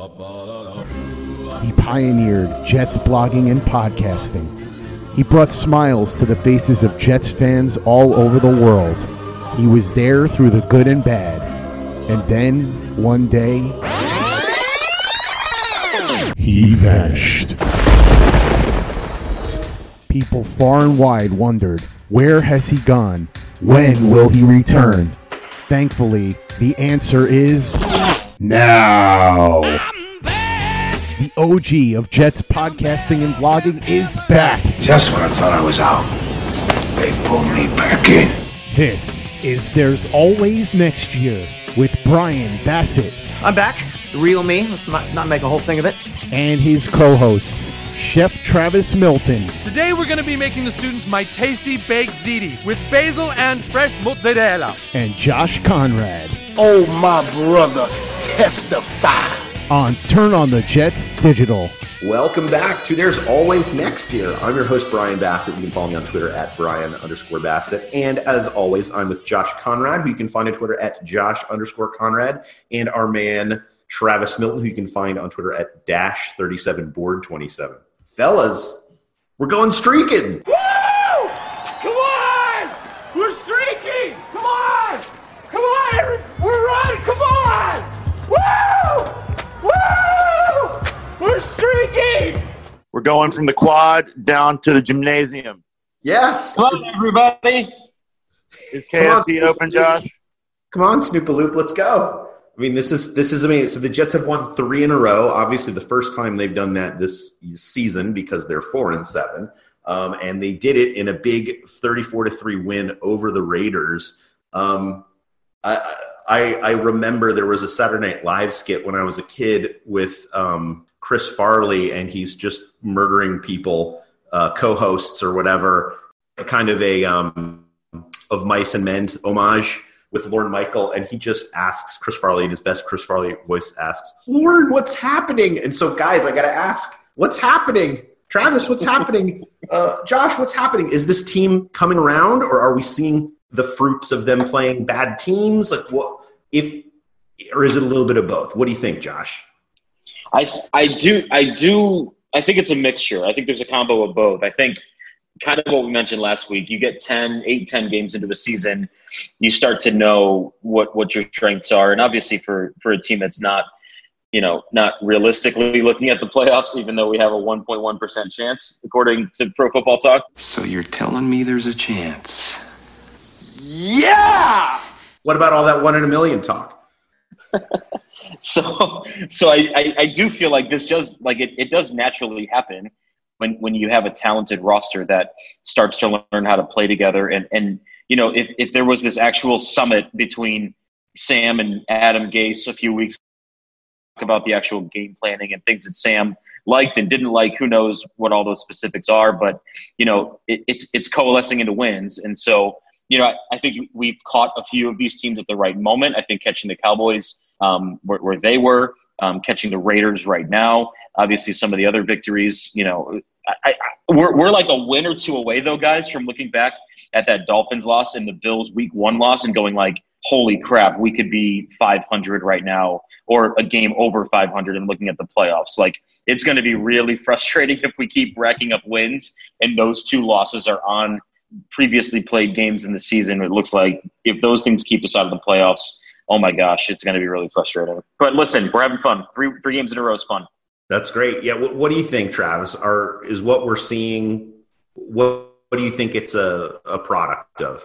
He pioneered Jets blogging and podcasting. He brought smiles to the faces of Jets fans all over the world. He was there through the good and bad. And then, one day, he vanished. People far and wide wondered, where has he gone? When will he return? Thankfully, the answer is now. The OG of Jets podcasting and blogging is back. Just when I thought I was out, they pulled me back in. This is There's Always Next Year with Brian Bassett I'm back. The real me. Let's not, not make a whole thing of it. and his co hosts, Chef Travis Milton Today we're going to be making the students my tasty baked ziti with basil and fresh mozzarella. and Josh Conrad Oh, my brother, testify. On Turn on the Jets Digital. Welcome back to There's Always Next Year. I'm your host, Brian Bassett. You can follow me on Twitter at Brian underscore Bassett. And as always, I'm with Josh Conrad, who you can find on Twitter at Josh underscore Conrad, and our man, Travis Milton, who you can find on Twitter at Dash 37 Board 27. Fellas, we're going streaking. Come going from the quad down to the gymnasium. Yes. Come on, everybody! Is Come on. KFC open, Josh? Come on, Snoopaloop, let's go. I mean, this is this is amazing. So the Jets have won three in a row. Obviously, the first time they've done that this season because they're four and seven, um, and they did it in a big thirty-four to three win over the Raiders. Um, I, I I remember there was a Saturday Night Live skit when I was a kid with um, Chris Farley, and he's just murdering people, uh, co-hosts or whatever, kind of a um, of mice and men homage with Lorne Michael, and he just asks Chris Farley in his best Chris Farley voice asks, Lorne, what's happening? And so, guys, I got to ask, what's happening? Travis, what's happening? Uh, Josh, what's happening? Is this team coming around, or are we seeing the fruits of them playing bad teams? Like, what if, or is it a little bit of both? What do you think, Josh? I I do I do I think it's a mixture. I think there's a combo of both. I think kind of what we mentioned last week. You get 10, 8, 10 games into the season, you start to know what what your strengths are, and obviously for for a team that's not you know not realistically looking at the playoffs, even though we have a 1.1 percent chance according to Pro Football Talk. So you're telling me there's a chance? Yeah! What about all that one in a million talk? so so I, I, I do feel like this does like it, it does naturally happen when when you have a talented roster that starts to learn how to play together. And and you know if if there was this actual summit between Sam and Adam Gase a few weeks about the actual game planning and things that Sam liked and didn't like who knows what all those specifics are but you know it, it's it's coalescing into wins. And so you know I, I think we've caught a few of these teams at the right moment. I think catching the Cowboys um, where, where they were, um, catching the Raiders right now. Obviously, some of the other victories, you know, I, I, we're, we're like a win or two away, though, guys, from looking back at that Dolphins loss and the Bills week one loss and going like, holy crap, we could be 500 right now or a game over 500 and looking at the playoffs. Like, it's going to be really frustrating if we keep racking up wins and those two losses are on previously played games in the season. It looks like if those things keep us out of the playoffs, oh my gosh, it's going to be really frustrating. But listen, we're having fun. Three three games in a row is fun. That's great. Yeah. What, what do you think, Travis? Are is what we're seeing? What what do you think it's a, a product of?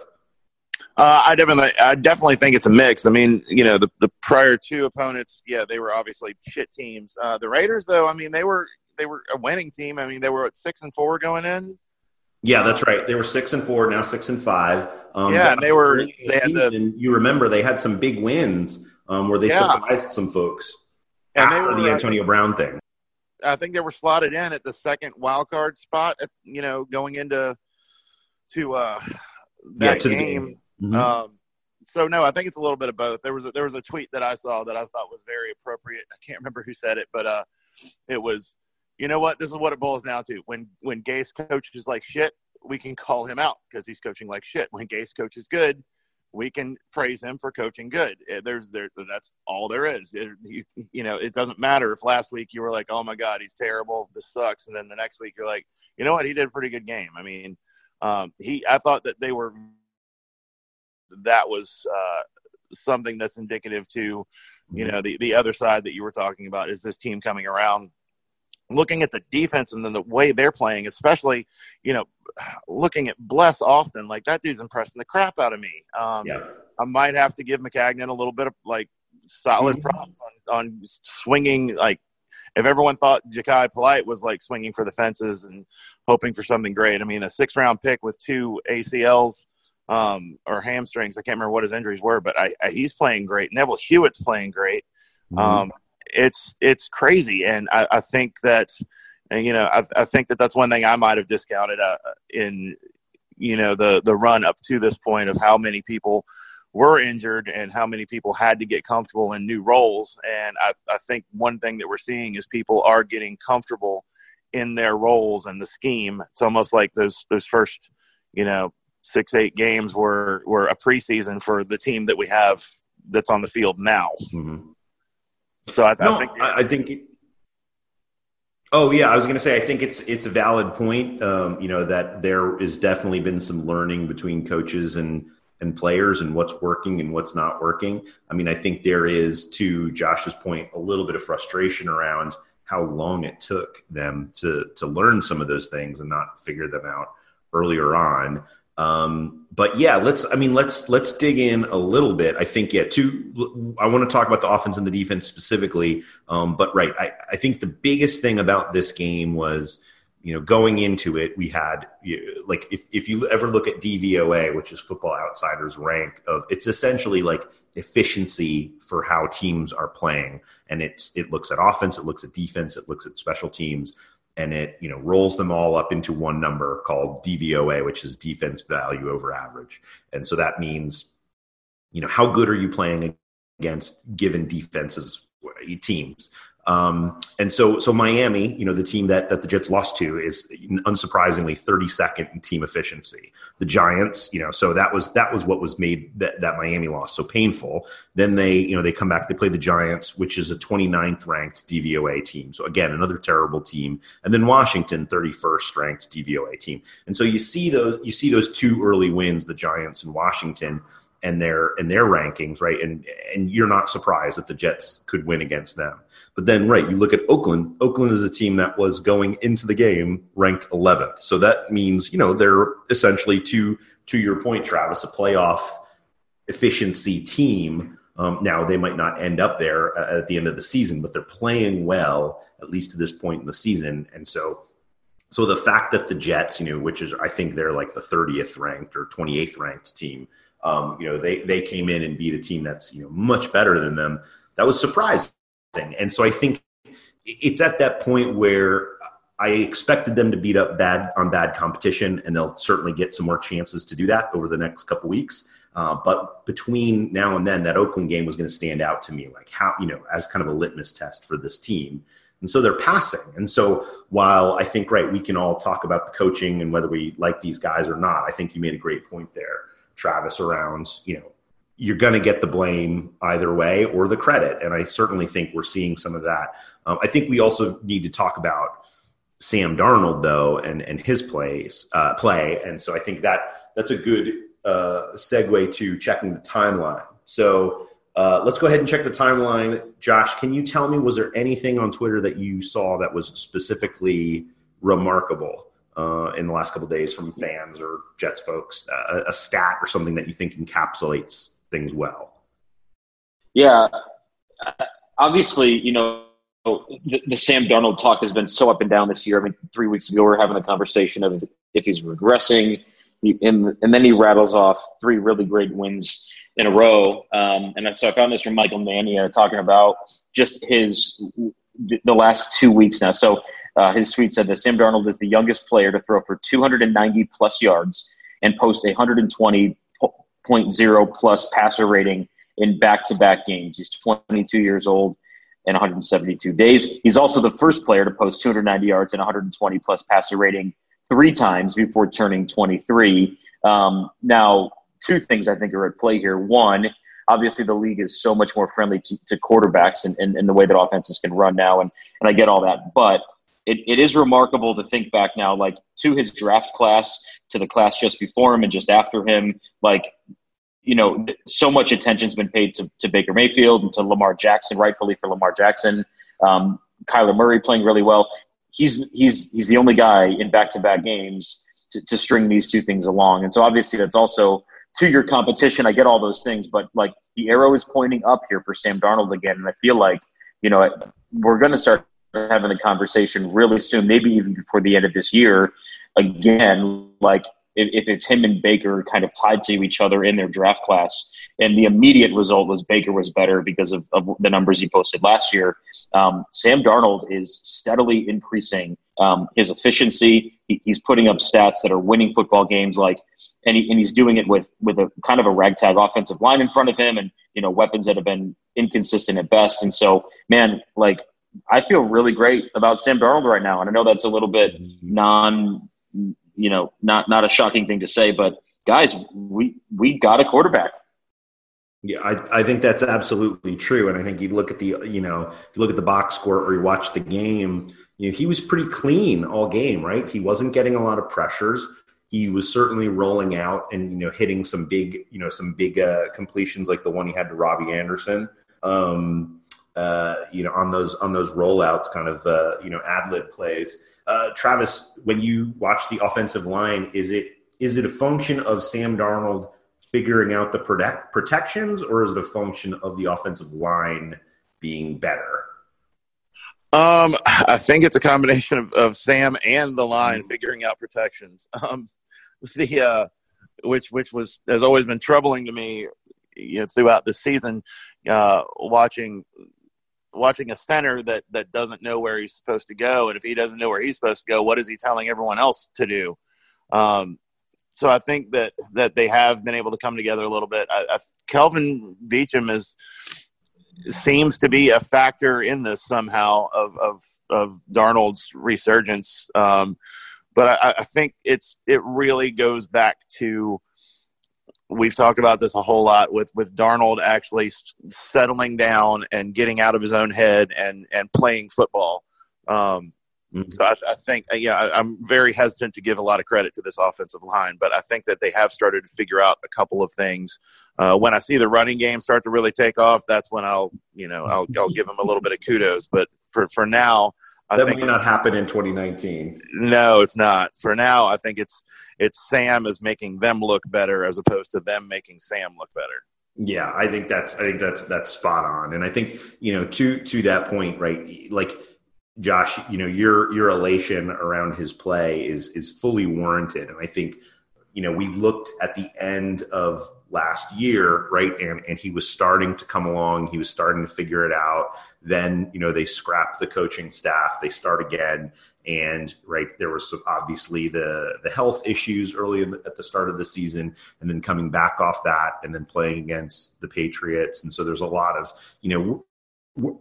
Uh, I definitely, I definitely think it's a mix. I mean, you know, the, the prior two opponents, yeah, they were obviously shit teams. Uh, the Raiders, though, I mean, they were they were a winning team. I mean, they were at six and four going in. Yeah, that's right. They were six and four, now six and five. Um, Yeah, and they were- the they had the- you remember they had some big wins um, where they Yeah. surprised some folks And they after were, the I Antonio Brown thing. I think they were slotted in at the second wild card spot. At, you know, going into to uh, that Yeah, to the game. game. Mhm. Um, so no, I think it's a little bit of both. There was a, there was a tweet that I saw that I thought was very appropriate. I can't remember who said it, but uh, it was, you know what? This is what it boils down to. When when Gase coaches like shit, we can call him out because he's coaching like shit. When Gase coaches good, we can praise him for coaching good. Eh, there's there that's all there is. It, you, you know, it doesn't matter if last week you were like, "Oh my God, he's terrible. This sucks," and then the next week you're like, "You know what? He did a pretty good game." I mean, um, he I thought that they were that was uh, something that's indicative to you know the the other side that you were talking about is this team coming around looking at the defense and then the way they're playing, especially, you know, looking at Bless Austin, like that dude's impressing the crap out of me. Um, yeah. I might have to give Maccagnan a little bit of like solid mm-hmm. props on, on swinging. Like, if everyone thought Jachai Polite was like swinging for the fences and hoping for something great, I mean, a six round pick with two ACLs um, or hamstrings, I can't remember what his injuries were, but I, I, he's playing great. Neville Hewitt's playing great. Mm-hmm. Um, it's it's crazy, and I, I think that you know I, I, think that that's one thing I might have discounted uh, in you know the the run up to this point of how many people were injured and how many people had to get comfortable in new roles. And I, I think one thing that we're seeing is people are getting comfortable in their roles and the scheme. It's almost like those those first you know six eight games were were a preseason for the team that we have that's on the field now. Mm-hmm. So I, no, I think. I, I think it, Oh yeah, I was going to say I think it's it's a valid point. Um, you know that there has definitely been some learning between coaches and and players and what's working and what's not working. I mean, I think there is to Josh's point a little bit of frustration around how long it took them to to learn some of those things and not figure them out earlier on. Um, but yeah, let's. I mean, let's let's dig in a little bit. I think yeah. Two. I want to talk about the offense and the defense specifically. Um, but right, I, I think the biggest thing about this game was, you know, going into it, we had like if if you ever look at DVOA, which is Football Outsiders rank of, it's essentially like efficiency for how teams are playing, and it's it looks at offense, it looks at defense, it looks at special teams and it you know rolls them all up into one number called DVOA, which is defense value over average. And so that means, you know, how good are you playing against given defenses teams? Um, and so, so Miami, you know, the team that, that the Jets lost to is unsurprisingly 32nd in team efficiency. The Giants, you know, so that was, that was what was made that, that Miami loss so painful. Then they, you know, they come back, they play the Giants, which is a 29th ranked DVOA team. So again, another terrible team. And then Washington, 31st ranked DVOA team. And so you see those, you see those two early wins, the Giants and Washington and their and their rankings, right? And and you're not surprised that the Jets could win against them. But then, right, you look at Oakland. Oakland is a team that was going into the game ranked 11th. So that means you know they're essentially to to your point, Travis, a playoff efficiency team. Um, now they might not end up there at the end of the season, but they're playing well at least to this point in the season, and so. So the fact that the Jets, you know, which is I think they're like the 30th ranked or 28th ranked team, um, you know, they they came in and beat a team that's you know much better than them. That was surprising, and so I think it's at that point where I expected them to beat up bad on bad competition, and they'll certainly get some more chances to do that over the next couple weeks. Uh, but between now and then, that Oakland game was going to stand out to me, like how you know, as kind of a litmus test for this team. And so they're passing. And so while I think right, we can all talk about the coaching and whether we like these guys or not. I think you made a great point there. Travis around, you know, you're going to get the blame either way or the credit. And I certainly think we're seeing some of that. Um, I think we also need to talk about Sam Darnold though, and, and his plays, uh, play. And so I think that that's a good uh, segue to checking the timeline. So uh, let's go ahead and check the timeline. Josh, can you tell me, was there anything on Twitter that you saw that was specifically remarkable? Uh, in the last couple days from fans or Jets folks, uh, a stat or something that you think encapsulates things well? Yeah, obviously, you know, the, the, Sam Darnold talk has been so up and down this year. I mean, three weeks ago we were having a conversation of if he's regressing, and, and then he rattles off three really great wins in a row. Um, and so I found this from Michael Nania talking about just his the last two weeks now. So uh, his tweet said that Sam Darnold is the youngest player to throw for 290 plus yards and post a 120.0 plus passer rating in back to back games. He's 22 years old and 172 days. He's also the first player to post 290 yards and 120 plus passer rating three times before turning 23. Um, now, two things I think are at play here. One, obviously the league is so much more friendly to, to quarterbacks and, and, and, the way that offenses can run now, and, and I get all that. But it, it is remarkable to think back now, like to his draft class, to the class just before him and just after him, like you know, so much attention's been paid to, to Baker Mayfield and to Lamar Jackson, rightfully for Lamar Jackson. Um, Kyler Murray playing really well. He's he's he's the only guy in back to back games to, to string these two things along, and so obviously that's also to your competition. I get all those things, but like the arrow is pointing up here for Sam Darnold again, and I feel like you know we're going to start having the conversation really soon, maybe even before the end of this year. Again, like if, if it's him and Baker kind of tied to each other in their draft class, and the immediate result was Baker was better because of, of the numbers he posted last year. Um, Sam Darnold is steadily increasing um, his efficiency. He, he's putting up stats that are winning football games like and, he, and he's doing it with with a kind of a ragtag offensive line in front of him, and you know weapons that have been inconsistent at best. And so, man, like I feel really great about Sam Darnold right now, and I know that's a little bit non, you know, not not a shocking thing to say, but guys, we we got a quarterback. Yeah, I, I think that's absolutely true, and I think you look at the you know if you look at the box score or you watch the game, you know he was pretty clean all game, right? He wasn't getting a lot of pressures he was certainly rolling out and you know hitting some big you know some big uh, completions like the one he had to Robbie Anderson. Um, uh, you know on those on those rollouts, kind of uh, you know ad lib plays. Uh, Travis, when you watch the offensive line, is it is it a function of Sam Darnold figuring out the protect, protections, or is it a function of the offensive line being better? Um, I think it's a combination of, of Sam and the line mm-hmm. figuring out protections. Um, the uh, which which was has always been troubling to me you know, throughout the season, uh, watching watching a center that that doesn't know where he's supposed to go, and if he doesn't know where he's supposed to go, what is he telling everyone else to do? Um, so I think that that they have been able to come together a little bit. I, I, Kelvin Beachum is seems to be a factor in this somehow of of, of Darnold's resurgence. Um, but I, I think it's it really goes back to we've talked about this a whole lot with with Darnold actually settling down and getting out of his own head and and playing football. Um, mm-hmm. So I, I, think uh, yeah, I, am very hesitant to give a lot of credit to this offensive line, but I think that they have started to figure out a couple of things. Uh, when I see the running game start to really take off, that's when I'll you know I'll I'll give them a little bit of kudos. But for for now, I that think, may not happen in 2019. No, it's not. For now, I think it's it's Sam is making them look better as opposed to them making Sam look better. Yeah, I think that's I think that's that's spot on. And I think, you know, to to that point, right, like Josh, you know, your your elation around his play is is fully warranted. And I think, you know, we looked at the end of last year, right? And and he was starting to come along. He was starting to figure it out. Then you know they scrapped the coaching staff. They start again, and right there was some, obviously the the health issues early the, at the start of the season, and then coming back off that, and then playing against the Patriots. And so there's a lot of you know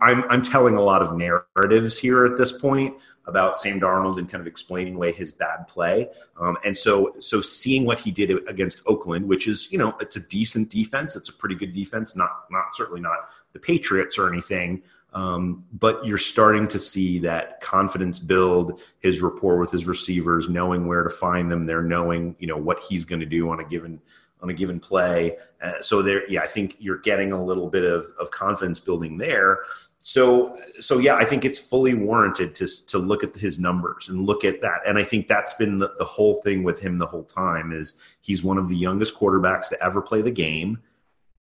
I'm, I'm telling a lot of narratives here at this point about Sam Darnold and kind of explaining away his bad play. Um, and so, so seeing what he did against Oakland, which is, you know, it's a decent defense. It's a pretty good defense. Not, not certainly not the Patriots or anything. Um, but you're starting to see that confidence build his rapport with his receivers, knowing where to find them. They're knowing, you know, what he's going to do on a given on a given play. Uh, so there, yeah, I think you're getting a little bit of, of confidence building there. So, so yeah, I think it's fully warranted to to look at his numbers and look at that. And I think that's been the, the whole thing with him the whole time is he's one of the youngest quarterbacks to ever play the game.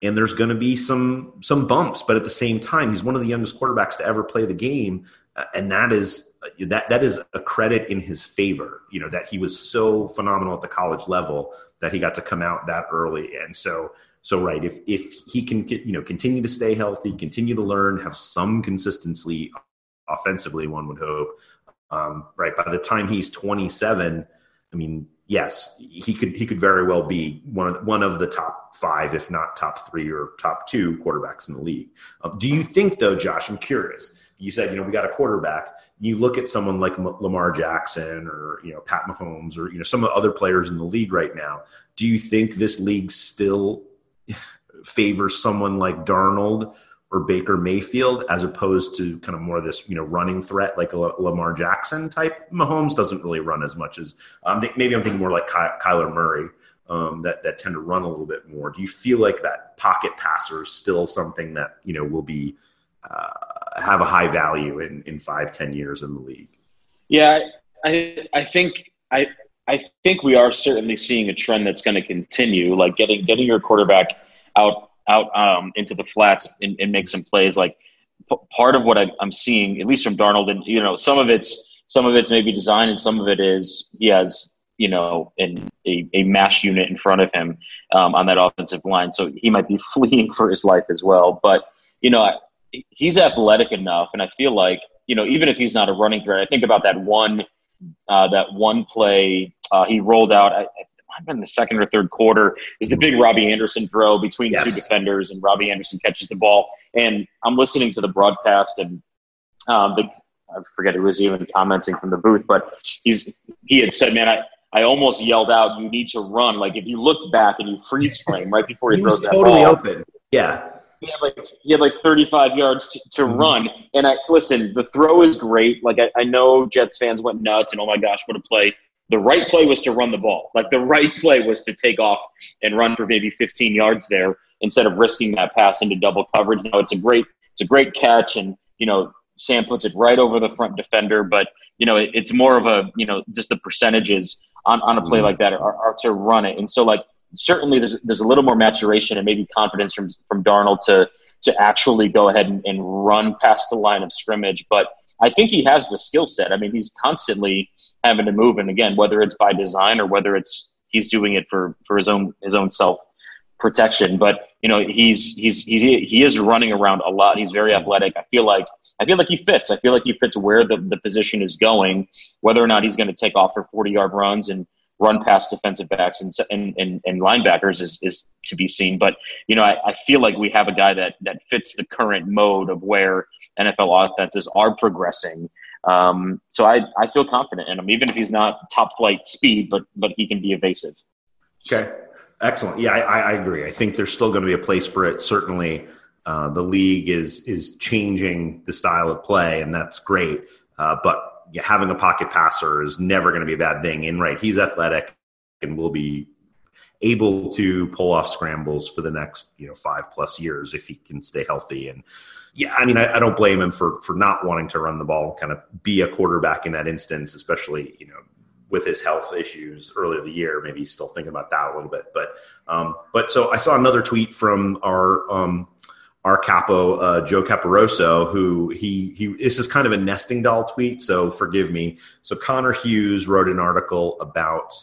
And there's going to be some some bumps, but at the same time, he's one of the youngest quarterbacks to ever play the game, uh, and that is that that is a credit in his favor. You know that he was so phenomenal at the college level that he got to come out that early. And so, so right, if if he can you know continue to stay healthy, continue to learn, have some consistency offensively, one would hope. Um, right by the time he's 27, I mean, yes, he could he could very well be one of one of the top five, if not top three or top two quarterbacks in the league. Um, do you think though, Josh? I'm curious. You said, you know, we got a quarterback. You look at someone like M- Lamar Jackson or you know Pat Mahomes or you know some of the other players in the league right now. Do you think this league still favors someone like Darnold or Baker Mayfield as opposed to kind of more of this you know running threat like Lamar Jackson type? Mahomes doesn't really run as much as um, maybe I'm thinking more like Ky- Kyler Murray. Um, that that tend to run a little bit more. Do you feel like that pocket passer is still something that you know will be uh, have a high value in, in five, ten years in the league. Yeah, I I think I I think we are certainly seeing a trend that's going to continue, like getting getting your quarterback out out um, into the flats and, and make some plays. Like p- part of what I, I'm seeing, at least from Darnold, and you know, some of it's some of it's maybe design, and some of it is he has you know in a, a mash unit in front of him um, on that offensive line, so he might be fleeing for his life as well. But you know, he's athletic enough, and I feel like you know even if he's not a running threat, I think about that one uh, that one play uh, he rolled out. I, I'm in the second or third quarter is the big Robbie Anderson throw between yes. two defenders, and Robbie Anderson catches the ball. And I'm listening to the broadcast, and um, the, I forget who was even commenting from the booth, but he's he had said, "Man, I." I almost yelled out, "You need to run!" Like if you look back and you freeze frame right before he, he throws was totally ball, open. Yeah, he had like he had like 35 yards to, to mm-hmm. run. And I listen, the throw is great. Like I, I know Jets fans went nuts and oh my gosh, what a play. The right play was to run the ball. Like the right play was to take off and run for maybe 15 yards there instead of risking that pass into double coverage. Now it's a great it's a great catch and you know Sam puts it right over the front defender, but you know it, it's more of a you know just the percentages on, on a play mm-hmm. like that are, are to run it. And so like certainly there's, there's a little more maturation and maybe confidence from, from Darnold to, to actually go ahead and, and run past the line of scrimmage. But I think he has the skill set. I mean, he's constantly having to move. And again, whether it's by design or whether it's he's doing it for, for his own, his own self protection. But, you know, he's, he's, he's, he is running around a lot. He's very athletic. I feel like, I feel like he fits. I feel like he fits where the, the position is going, whether or not he's going to take off for 40 yard runs and, run past defensive backs and, and, and, linebackers is, is to be seen. But, you know, I, I feel like we have a guy that, that fits the current mode of where NFL offenses are progressing. Um, so I, I feel confident in him, even if he's not top flight speed, but, but he can be evasive. Okay. Excellent. Yeah, I, I agree. I think there's still going to be a place for it. Certainly, uh, the league is is changing the style of play, and that's great. Uh, but having a pocket passer is never going to be a bad thing. And right, he's athletic and will be able to pull off scrambles for the next you know five plus years if he can stay healthy. And yeah, I mean, I, I don't blame him for for not wanting to run the ball, kind of be a quarterback in that instance, especially you know with his health issues earlier the year. Maybe he's still thinking about that a little bit. But um, but so I saw another tweet from our um, our capo uh, Joe Caporoso, who he he this is kind of a nesting doll tweet, so forgive me. So Connor Hughes wrote an article about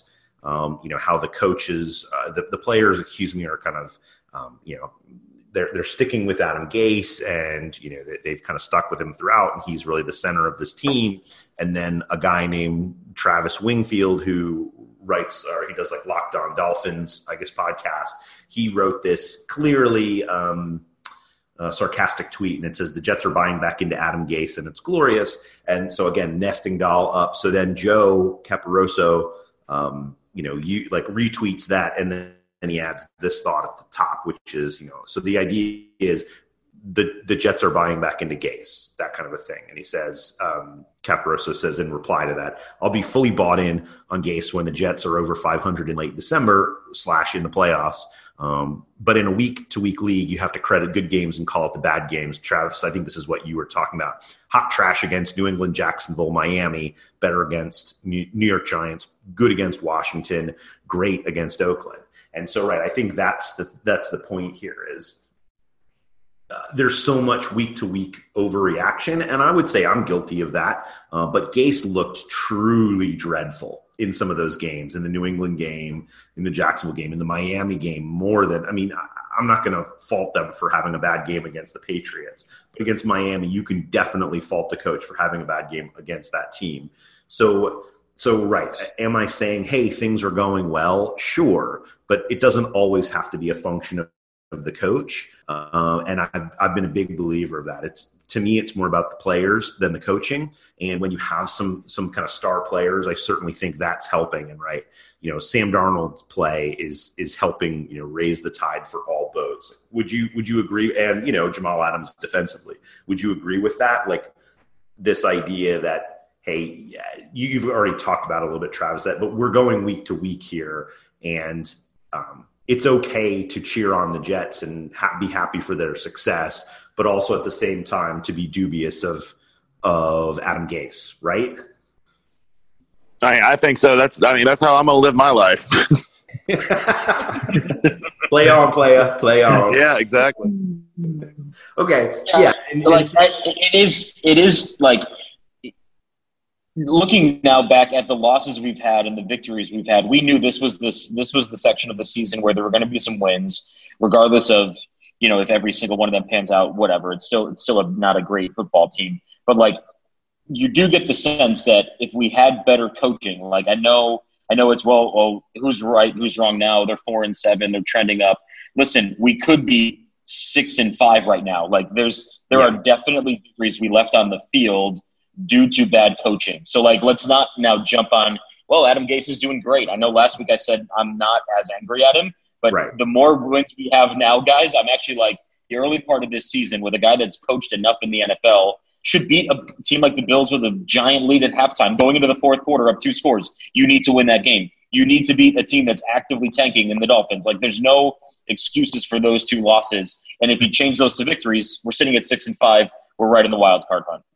um, you know how the coaches, uh, the the players, excuse me, are kind of um, you know they're they're sticking with Adam Gase, and you know they, have kind of stuck with him throughout, and he's really the center of this team. And then a guy named Travis Wingfield who writes or he does like Locked On Dolphins, I guess podcast. He wrote this clearly. Um, sarcastic tweet, and it says the Jets are buying back into Adam Gase, and it's glorious. And so again, nesting doll up. So then Joe Caporoso, um, you know, you like retweets that, and then and he adds this thought at the top, which is, you know, so the idea is the the Jets are buying back into Gase, that kind of a thing. And he says, um, Caporoso says in reply to that, I'll be fully bought in on Gase when the Jets are over 500 in late December slash in the playoffs. Um, but in a week to week league, you have to credit good games and call it the bad games. Travis, I think this is what you were talking about. Hot trash against New England, Jacksonville, Miami, better against New York Giants, good against Washington, great against Oakland. And so, right, I think that's the that's the point here is uh, there's so much week to week overreaction, and I would say I'm guilty of that. Uh, but Gase looked truly dreadful in some of those games, in the New England game, in the Jacksonville game, in the Miami game. More than I mean, I, I'm not going to fault them for having a bad game against the Patriots, but against Miami, you can definitely fault the coach for having a bad game against that team. So so right am i saying hey things are going well sure but it doesn't always have to be a function of of the coach. Uh, and I've, I've been a big believer of that. It's to me, it's more about the players than the coaching. And when you have some some kind of star players, I certainly think that's helping. And right, you know, Sam Darnold's play is is helping you know raise the tide for all boats. Would you would you agree? And you know, Jamal Adams defensively, would you agree with that? Like this idea that hey, you've already talked about a little bit, Travis, that but we're going week to week here, and um, it's okay to cheer on the Jets and ha- be happy for their success, but also at the same time to be dubious of of Adam Gase, right? I, I think so. That's I mean that's how I'm gonna live my life. play on, player, play on. yeah, exactly. Okay, Yeah, yeah, and- like and- right, it is it is like looking now back at the losses we've had and the victories we've had we knew this was this this was the section of the season where there were going to be some wins regardless of you know if every single one of them pans out whatever it's still it's still a, not a great football team but like you do get the sense that if we had better coaching like i know i know it's well oh who's right who's wrong now they're four and seven they're trending up listen we could be six and five right now like there's there Yeah. are definitely victories we left on the field due to bad coaching. So like let's not now jump on, well, Adam Gase is doing great. I know last week I said I'm not as angry at him, but Right. the more wins we have now, guys, I'm actually like the early part of this season with a guy that's coached enough in the NFL should beat a team like the Bills with a giant lead at halftime going into the fourth quarter up two scores. You need to win that game. You need to beat a team that's actively tanking in the Dolphins. Like there's no excuses for those two losses. And if you change those to victories, we're sitting at six and five. We're right in the wild card hunt.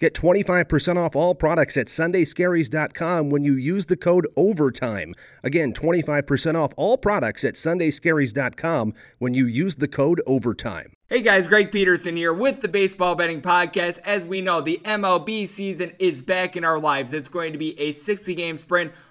Get 25% off all products at sundayscaries.com when you use the code OVERTIME. Again, 25% off all products at sundayscaries.com when you use the code OVERTIME. Hey guys, Greg Peterson here with the Baseball Betting Podcast. As we know, the MLB season is back in our lives. It's going to be a 60 game sprint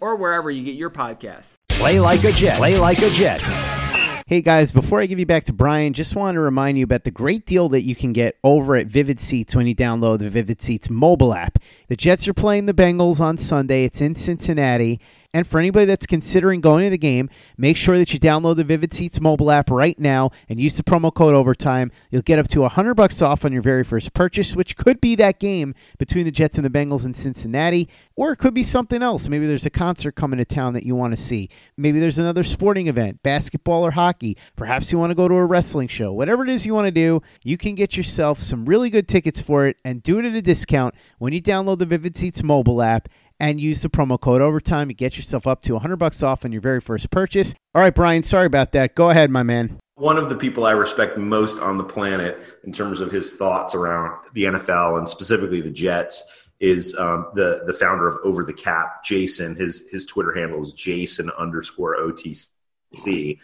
or wherever you get your podcasts. Play like a Jet. Play like a Jet. Hey guys, before I give you back to Brian, just want to remind you about the great deal that you can get over at Vivid Seats when you download the Vivid Seats mobile app. The Jets are playing the Bengals on Sunday. It's in Cincinnati. And for anybody that's considering going to the game, make sure that you download the Vivid Seats mobile app right now and use the promo code OVERTIME. You'll get up to 100 bucks off on your very first purchase, which could be that game between the Jets and the Bengals in Cincinnati, or it could be something else. Maybe there's a concert coming to town that you want to see. Maybe there's another sporting event, basketball or hockey. Perhaps you want to go to a wrestling show. Whatever it is you want to do, you can get yourself some really good tickets for it and do it at a discount when you download the Vivid Seats mobile app and use the promo code overtime you get yourself up to 100 bucks off on your very first purchase. All right brian sorry about that. Go ahead my man. One of the people I respect most on the planet in terms of his thoughts around the NFL and specifically the Jets is um, the the founder of Over the Cap, Jason. His his Twitter handle is Jason underscore OTC,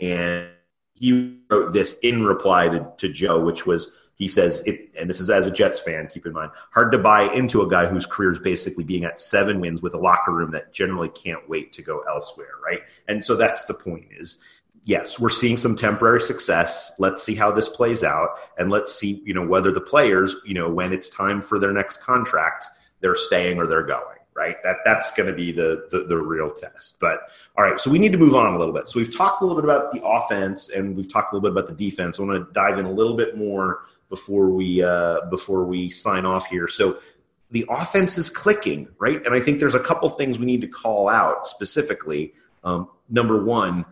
and he wrote this in reply to, to Joe, which was he says it, and this is as a Jets fan, keep in mind, hard to buy into a guy whose career is basically being at seven wins with a locker room that generally can't wait to go elsewhere, right? And so that's the point is yes, we're seeing some temporary success. Let's see how this plays out, and let's see, you know, whether the players, you know, when it's time for their next contract, they're staying or they're going. Right. That that's going to be the, the the real test. But all right, so we need to move on a little bit. So we've talked a little bit about the offense, and we've talked a little bit about the defense. I want to dive in a little bit more before we uh, before we sign off here. So the offense is clicking, right? And I think there's a couple things we need to call out specifically. Um, number one,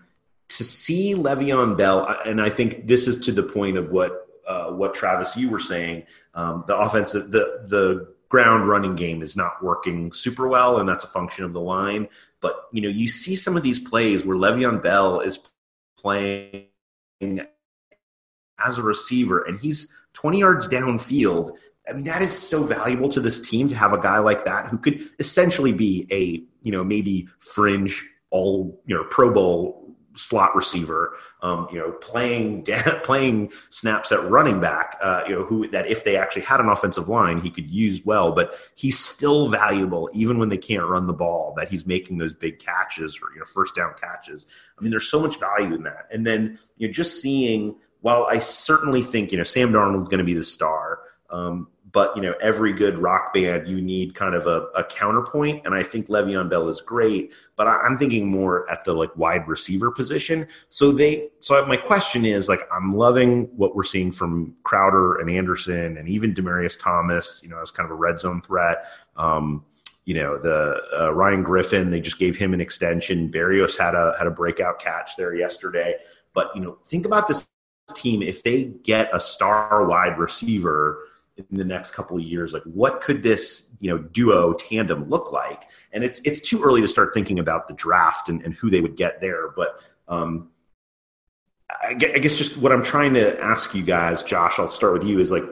to see Le'Veon Bell, and I think this is to the point of what uh, what Travis you were saying. Um, the offensive, the the ground running game is not working super well, and that's a function of the line. But you know, you see some of these plays where Le'Veon Bell is playing as a receiver, and he's 20 yards downfield. I mean, that is so valuable to this team to have a guy like that who could essentially be a you know maybe fringe all you know Pro Bowl slot receiver, um, you know, playing playing snaps at running back, uh, you know, who that if they actually had an offensive line, he could use well. But he's still valuable even when they can't run the ball. That he's making those big catches or you know first down catches. I mean, there's so much value in that. And then you know, just seeing. While I certainly think you know Sam Darnold's going to be the star. Um, but you know every good rock band you need kind of a, a counterpoint and i think Le'Veon Bell is great but I, am thinking more at the like wide receiver position. So they so my question is like i'm loving what we're seeing from crowder and anderson and even demaryius thomas you know as kind of a red zone threat. Um, you know the uh, ryan griffin they just gave him an extension. Berrios had a had a breakout catch there yesterday. But you know think about this team if they get a star wide receiver in the next couple of years like what could this you know duo tandem look like? And it's it's too early to start thinking about the draft and, and who they would get there but um, I guess just what I'm trying to ask you guys, Josh, I'll start with you is like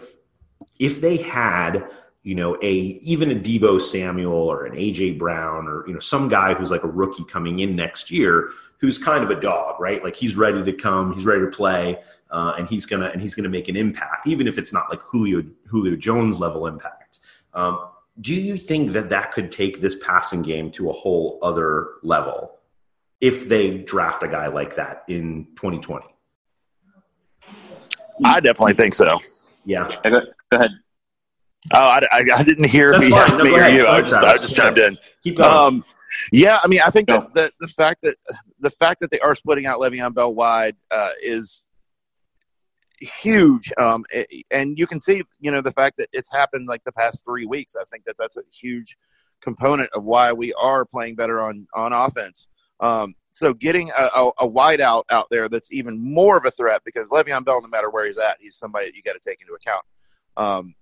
if they had, you know, a even a Deebo Samuel or an AJ Brown or you know some guy who's like a rookie coming in next year who's kind of a dog, right? Like he's ready to come, he's ready to play uh, and he's gonna and he's gonna make an impact, even if it's not like Julio Julio Jones level impact. Um, do you think that that could take this passing game to a whole other level if they draft a guy like that in 2020? I definitely think so. Yeah. Go ahead. Oh, I, I, I didn't hear That's if he fine. asked No, me or you. I just, I just Go chimed in. Keep going. Um, yeah, I mean, I think Go. that the, the fact that the fact that they are splitting out Le'Veon Bell wide uh, is huge. Um, a- and you can see, you know, the fact that it's happened like the past three weeks. I think that that's a huge component of why we are playing better on on offense. Um, so getting a, a, a wide out out there that's even more of a threat because Le'Veon Bell, no matter where he's at, he's somebody that you got to take into account. Um,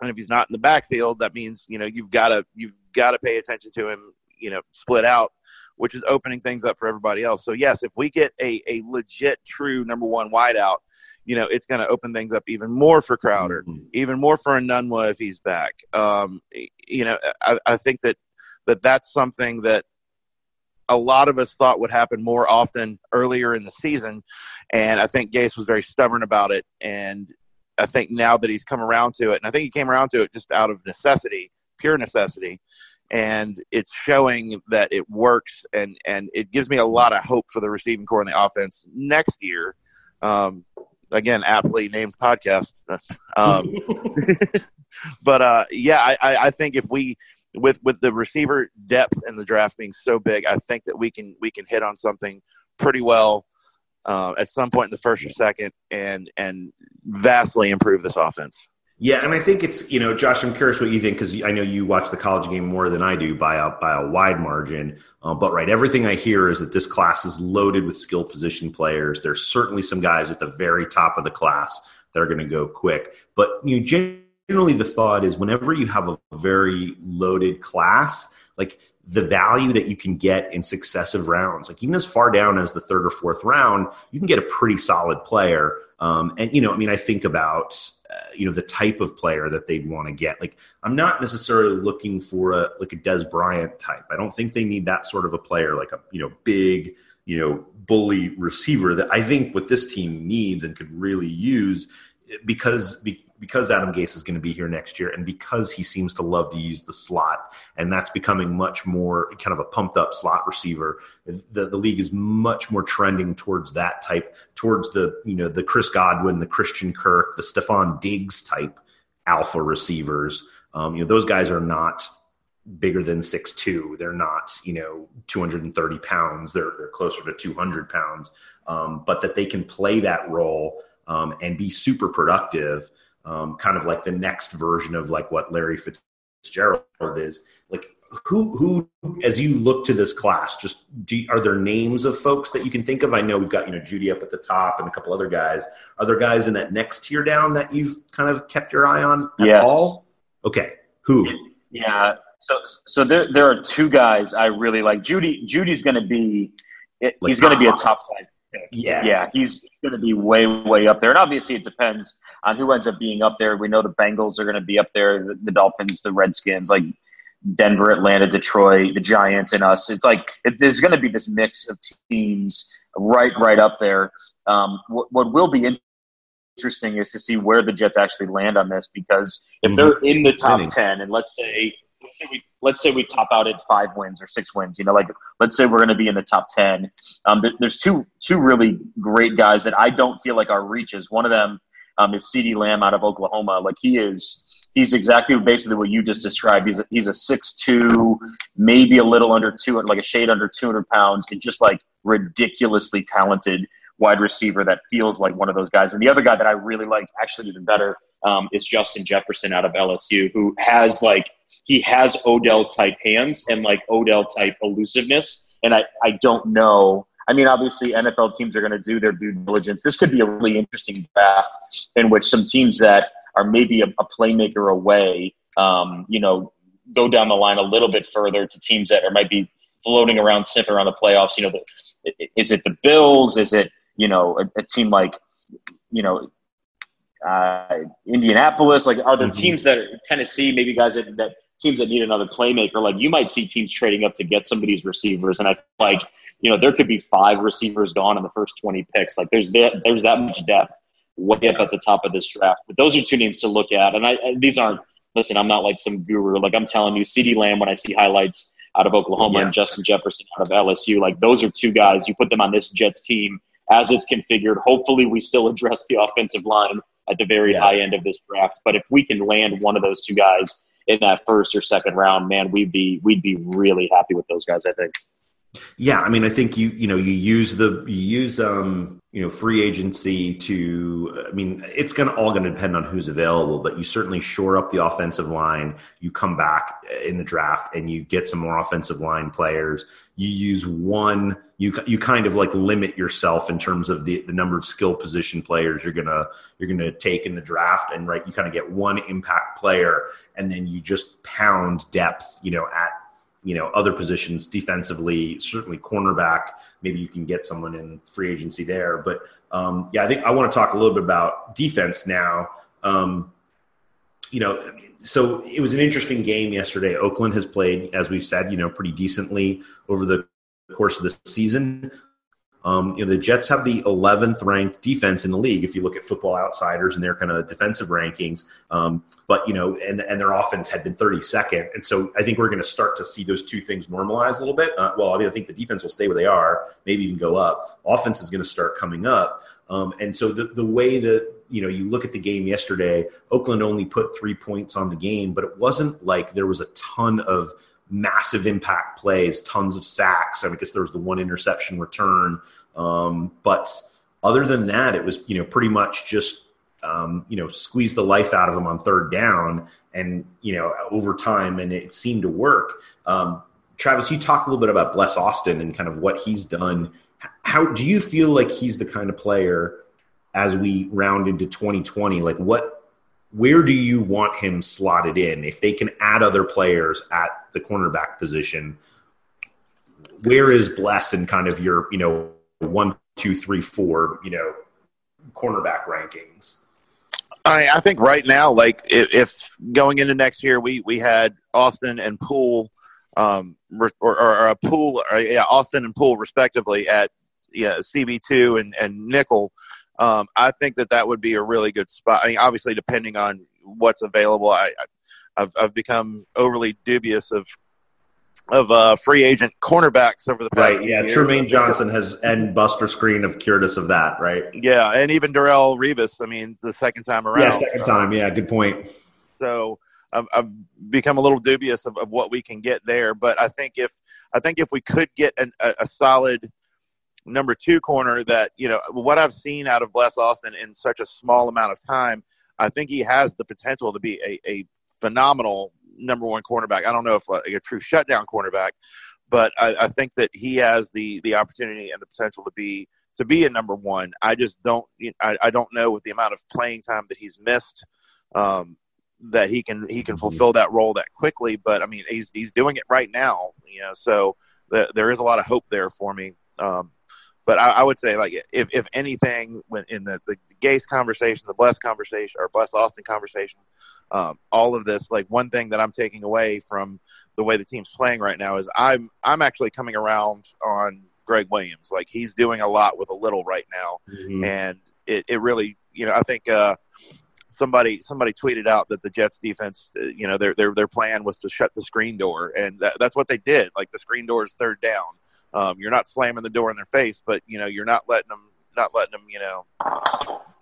and if he's not in the backfield, that means you know you've got to you've got to pay attention to him. You know, split out, which is opening things up for everybody else. So yes, if we get a a legit, true number one wideout, you know, it's going to open things up even more for Crowder, even more for Enunwa if he's back. Um, you know, I, I think that that that's something that a lot of us thought would happen more often earlier in the season, and I think Gase was very stubborn about it. And I think now that he's come around to it, and I think he came around to it just out of necessity, pure necessity, and it's showing that it works, and and it gives me a lot of hope for the receiving corps and the offense next year. Um, again, aptly named podcast. um, but uh, yeah, I, I, think if we with with the receiver depth and the draft being so big, I think that we can we can hit on something pretty well uh, at some point in the first or second, and and vastly improve this offense. Yeah, and I think it's you know, Josh. I'm curious what you think because I know you watch the college game more than I do by a by a wide margin. Uh, but right, everything I hear is that this class is loaded with skill position players. There's certainly some guys at the very top of the class that are going to go quick. But you know, generally the thought is whenever you have a very loaded class, like the value that you can get in successive rounds, like even as far down as the third or fourth round, you can get a pretty solid player. Um, and you know, I mean, I think about uh, you know the type of player that they'd want to get. Like, I'm not necessarily looking for a like a Dez Bryant type. I don't think they need that sort of a player, like a you know big you know bully receiver. That I think what this team needs and could really use because because Adam Gase is going to be here next year, and because he seems to love to use the slot, and that's becoming much more kind of a pumped up slot receiver. The, the league is much more trending towards that type, towards the you know the Chris Godwin, the Christian Kirk, the Stefon Diggs type alpha receivers. Um, you know those guys are not bigger than six two. They're not you know 230 pounds. They're they're closer to 200 pounds, um, but that they can play that role um, and be super productive, um, kind of like the next version of like what Larry Fitzgerald is. Like who who as you look to this class, just do, are there names of folks that you can think of? I know we've got you know Jeudy up at the top and a couple other guys. Are there guys in that next tier down that you've kind of kept your eye on at yes. all? Okay, who? Yeah. So, so there, there are two guys I really like. Jeudy, Jeudy's going to be, Like he's going to be a top five. Yeah. Yeah, he's going to be way, way up there. And obviously, it depends on who ends up being up there. We know the Bengals are going to be up there, the, the Dolphins, the Redskins, like Denver, Atlanta, Detroit, the Giants, and us. It's like it, there's going to be this mix of teams right, right up there. Um, what, what will be interesting is to see where the Jets actually land on this because if they're in the top Winning. 10, and let's say, let's say we let's say we top out at five wins or six wins. You know, like let's say we're going to be in the top ten. Um, there, there's two two really great guys that I don't feel like are reaches. One of them um, is CeeDee Lamb out of Oklahoma. Like he is. He's exactly basically what you just described. He's a, he's a six two, maybe a little under two, like a shade under two hundred pounds, and just like ridiculously talented wide receiver that feels like one of those guys. And the other guy that I really like, actually even better, um, is Justin Jefferson out of LSU, who has like he has Odell type hands and like Odell type elusiveness. And I, I don't know. I mean, obviously, NFL teams are going to do their due diligence. This could be a really interesting draft in which some teams that are maybe a, a playmaker away, um, you know, go down the line a little bit further to teams that are, might be floating around, sniffing around the playoffs. You know, the, is it the Bills? Is it you know a, a team like you know uh, Indianapolis? Like, are there Mhm. teams that are Tennessee? Maybe guys that, that teams that need another playmaker. Like, you might see teams trading up to get some of these receivers, and I feel like you know there could be five receivers gone in the first twenty picks. Like, there's that there's that much depth way up at the top of this draft. But those are two names to look at, and I these aren't. Listen, I'm not like some guru. Like I'm telling you, CeeDee Lamb. When I see highlights out of Oklahoma Yeah. and Justin Jefferson out of LSU, like those are two guys. You put them on this Jets team as it's configured. Hopefully, we still address the offensive line at the very Yes. high end of this draft. But if we can land one of those two guys in that first or second round, man, we'd be we'd be really happy with those guys. I think. Yeah, I mean, I think you you know you use the you use um you know free agency to I mean it's gonna all to depend on who's available, but you certainly shore up the offensive line. You come back in the draft and you get some more offensive line players. You use one. You you kind of like limit yourself in terms of the the number of skill position players you're gonna you're gonna take in the draft, and right you kind of get one impact player, and then you just pound depth. You know at you know other positions defensively certainly cornerback maybe you can get someone in free agency there. But um, yeah i think i want to talk a little bit about defense now. Um, you know so it was an interesting game yesterday. Oakland has played as we've said you know pretty decently over the course of the season um, you know the Jets have the 11th ranked defense in the league if you look at Football Outsiders and their kind of defensive rankings. Um, but you know, and and their offense had been 32nd, and so I think we're going to start to see those two things normalize a little bit. Uh, well, I mean, I think the defense will stay where they are, maybe even go up. Offense is going to start coming up, um, and so the the way that you know you look at the game yesterday, Oakland only put three points on the game, but it wasn't like there was a ton of massive impact plays, tons of sacks. I mean, I guess there was the one interception return. Um, but other than that, it was, you know, pretty much just, um, you know, squeeze the life out of them on third down and, you know, over time. And it seemed to work. Um, Travis, you talked a little bit about Bless Austin and kind of what he's done. How do you feel like he's the kind of player as we round into 2020? Like what, where do you want him slotted in? If they can add other players at the cornerback position, where is Bless in kind of your, you know, one, two, three, four, you know, cornerback rankings? I, I think right now, like if, if, going into next year, we we had Austin and Poole, um, or, or, or a Poole, or, yeah, Austin and Poole respectively at yeah CB two and and nickel. Um, I think that that would be a really good spot. I mean, obviously, depending on what's available, I, have I've become overly dubious of of uh, free agent cornerbacks over the past right. Yeah, years. Trumaine Johnson has and Buster Skrine have cured us of that, right? Yeah, and even Darrelle Revis. I mean, the second time around. Yeah, second time. Yeah, good point. So I've, I've become a little dubious of, of, what we can get there, but I think if I think if we could get an, a, a solid number two corner, that you know what I've seen out of Bless Austin in such a small amount of time, I think he has the potential to be a, a phenomenal number one cornerback. I don't know if like a true shutdown cornerback, but I, I, think that he has the the opportunity and the potential to be to be a number one. I just don't I, I don't know with the amount of playing time that he's missed um, that he can he can mm-hmm. fulfill that role that quickly. But I mean he's he's doing it right now, you know. So the, there is a lot of hope there for me. Um, but I, I, would say like if if anything when in the the Gase conversation, the Bless conversation, or Bless Austin conversation, um, all of this like one thing that I'm taking away from the way the team's playing right now is I'm I'm actually coming around on Gregg Williams. Like he's doing a lot with a little right now, mm-hmm. and it, it really you know I think. Uh, somebody somebody tweeted out that the Jets defense, uh, you know, their their their plan was to shut the screen door, and that, that's what they did. Like the screen door is third down, um, you're not slamming the door in their face, but you know you're not letting them not letting them you know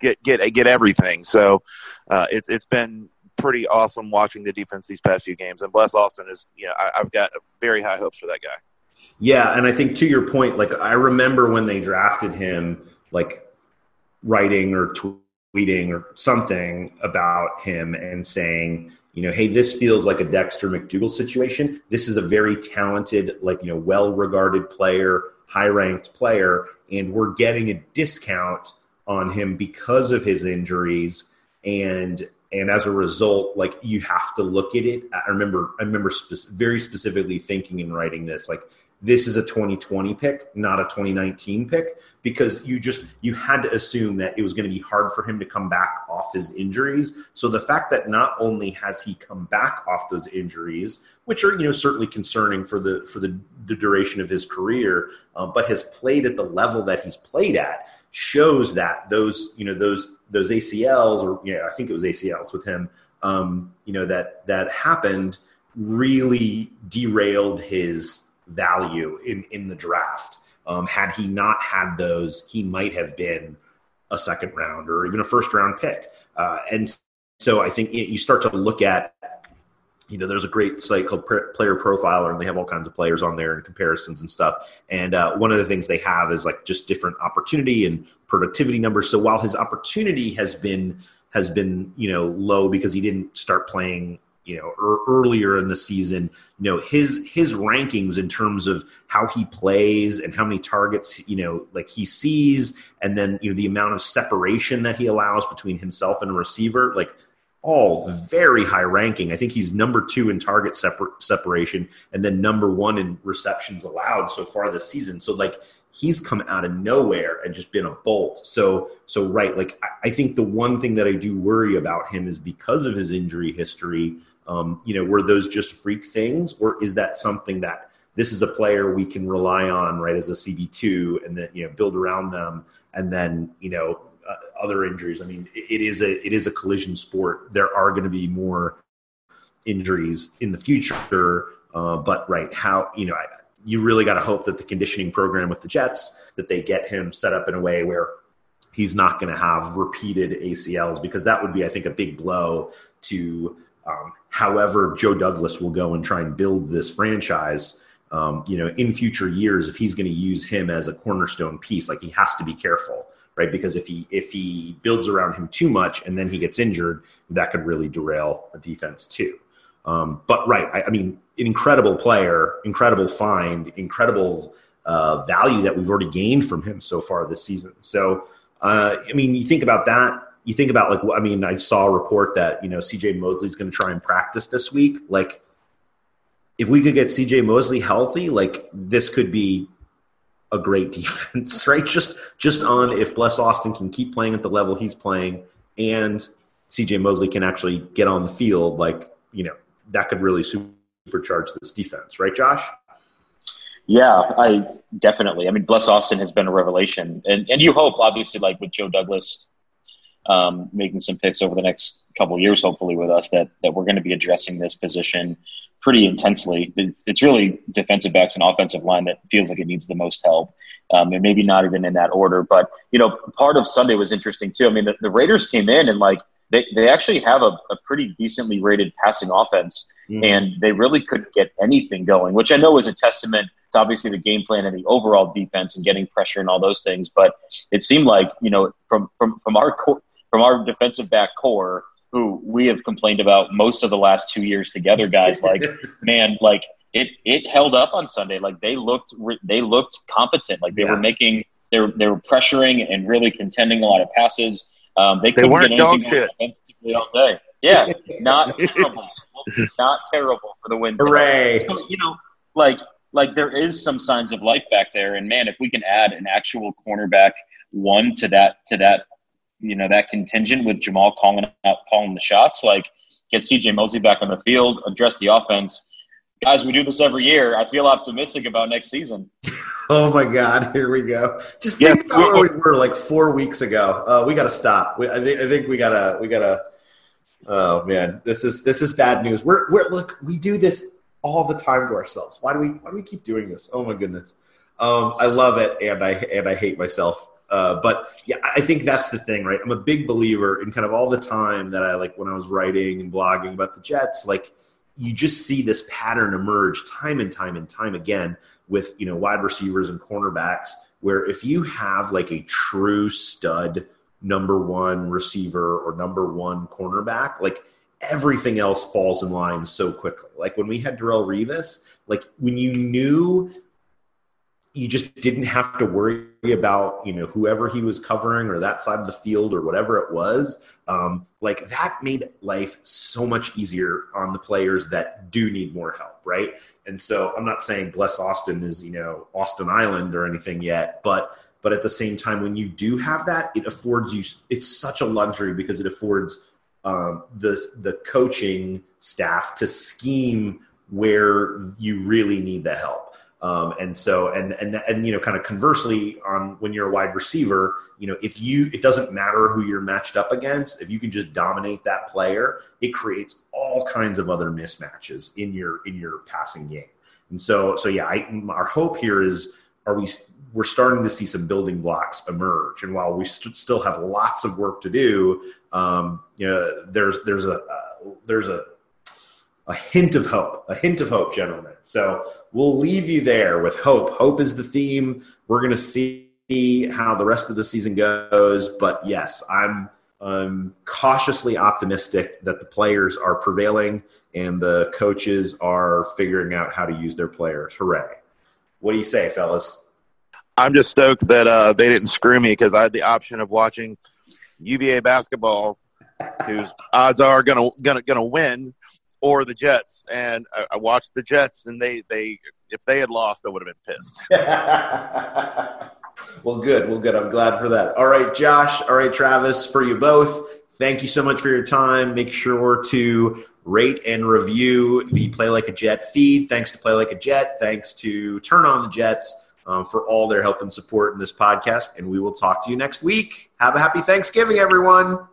get get get everything. So uh, it's it's been pretty awesome watching the defense these past few games. And bless Austin is you know I, I've got very high hopes for that guy. Yeah, and I think to your point, like I remember when they drafted him, like writing or tweeting or something about him and saying you know, hey, this feels like a Dexter McDougle situation. This is a very talented, like, you know, well regarded player, high ranked player, and we're getting a discount on him because of his injuries. And and as a result, like you have to look at it. I remember, I remember spe- very specifically thinking and writing this, like this is a 2020 pick, not a 2019 pick, because you just you had to assume that it was going to be hard for him to come back off his injuries. So the fact that not only has he come back off those injuries, which are you know certainly concerning for the for the, the duration of his career, uh, but has played at the level that he's played at, shows that those you know those those ACLs or yeah I think it was ACLs with him, um, you know that that happened really derailed his value in in the draft. Um, had he not had those, he might have been a second round or even a first round pick. Uh, and so I think you start to look at, you know, there's a great site called Player Profiler, and they have all kinds of players on there and comparisons and stuff. And uh, one of the things they have is like just different opportunity and productivity numbers. So while his opportunity has been has been you know low because he didn't start playing you know er, earlier in the season you know his his rankings in terms of how he plays and how many targets you know like he sees and then you know the amount of separation that he allows between himself and a receiver like all very high ranking. I think he's number two in target separ- separation and then number one in receptions allowed so far this season. So like he's come out of nowhere and just been a bolt. So so right, like I, I think the one thing that I do worry about him is because of his injury history. Um, you know, were those just freak things, or is that something that this is a player we can rely on, right, as a CB two, and then you know build around them, and then you know uh, other injuries. I mean, it, it is a it is a collision sport. There are going to be more injuries in the future, uh, but right, how you know. I, you really got to hope that the conditioning program with the Jets that they get him set up in a way where he's not going to have repeated ACLs because that would be, I think, a big blow to um, however, Joe Douglas will go and try and build this franchise. Um, you know, in future years, if he's going to use him as a cornerstone piece, like he has to be careful, right? Because if he if he builds around him too much and then he gets injured, that could really derail a defense too. Um, but right, I, I, mean, an incredible player, incredible find, incredible uh, value that we've already gained from him so far this season. So, uh, I mean, you think about that you think about like I mean, I saw a report that you know CJ Mosley's going to try and practice this week. Like, if we could get CJ Mosley healthy, like this could be a great defense, right? Just just on if Bless Austin can keep playing at the level he's playing, and CJ Mosley can actually get on the field, like you know that could really supercharge this defense, right, Josh? Yeah, I definitely. I mean, Bless Austin has been a revelation, and and you hope obviously like with Joe Douglas um, making some picks over the next couple years, hopefully with us that that we're going to be addressing this position pretty intensely. It's, it's, really defensive backs and offensive line that feels like it needs the most help, um, and maybe not even in that order. But you know, part of Sunday was interesting too. I mean, the, the Raiders came in and like they, they actually have a, a pretty decently rated passing offense, mm-hmm. and they really couldn't get anything going, which I know is a testament to obviously the game plan and the overall defense and getting pressure and all those things. But it seemed like you know from from from our corps, from our defensive back corps, who we have complained about most of the last two years together, guys. Like man, like it it held up on Sunday. Like they looked they looked competent. Like they yeah. were making they were they were pressuring and really contending a lot of passes. Um, they, they weren't dog shit all day. Yeah, not terrible, not terrible for the win. Hooray! So, you know, like like there is some signs of life back there, and man, if we can add an actual cornerback one to that to that you know that contingent with Jamal calling out calling the shots, like get CJ Mosley back on the field, address the offense. Guys, we do this every year. I feel optimistic about next season. Oh my God! Here we go. Just think yes, about where we were like four weeks ago. Uh, we got to stop. We, I think. I think we gotta. We gotta. Oh man, this is this is bad news. We're we're look. We do this all the time to ourselves. Why do we Why do we keep doing this? Oh my goodness. Um, I love it, and I and I hate myself. Uh, but yeah, I think that's the thing, right? I'm a big believer in kind of all the time that I like when I was writing and blogging about the Jets, like you just see this pattern emerge time and time and time again with you know wide receivers and cornerbacks where if you have like a true stud number one receiver or number one cornerback like everything else falls in line so quickly. Like when we had Darrelle Revis like when you knew you just didn't have to worry about you know whoever he was covering or that side of the field or whatever it was. Um, like that made life so much easier on the players that do need more help right? And so i'm not saying bless austin is you know austin island or anything yet but but at the same time when you do have that it affords you it's such a luxury because it affords um, the the coaching staff to scheme where you really need the help um, and so, and, and, and, you know, kind of conversely on when you're a wide receiver, you know, if you, it doesn't matter who you're matched up against, if you can just dominate that player, it creates all kinds of other mismatches in your, in your passing game. And so, so yeah, I, our hope here is, are we, we're starting to see some building blocks emerge. And while we st- still have lots of work to do, um, you know, there's, there's a, uh, there's a, a hint of hope, a hint of hope, gentlemen. So we'll leave you there with hope. Hope is the theme. We're going to see how the rest of the season goes. But yes, I'm, I'm cautiously optimistic that the players are prevailing and the coaches are figuring out how to use their players. Hooray. What do you say, fellas? I'm just stoked that uh, they didn't screw me because I had the option of watching UVA basketball, whose odds are gonna gonna gonna win, or the Jets. And I, I, watched the Jets, and they they if they had lost, I would have been pissed. well, good. Well, good. I'm glad for that. All right, Josh. All right, Travis. For you both, thank you so much for your time. Make sure to rate and review the Play Like a Jet feed. Thanks to Play Like a Jet. Thanks to Turn On the Jets. Um, for all their help and support in this podcast. And we will talk to you next week. Have a happy Thanksgiving, everyone.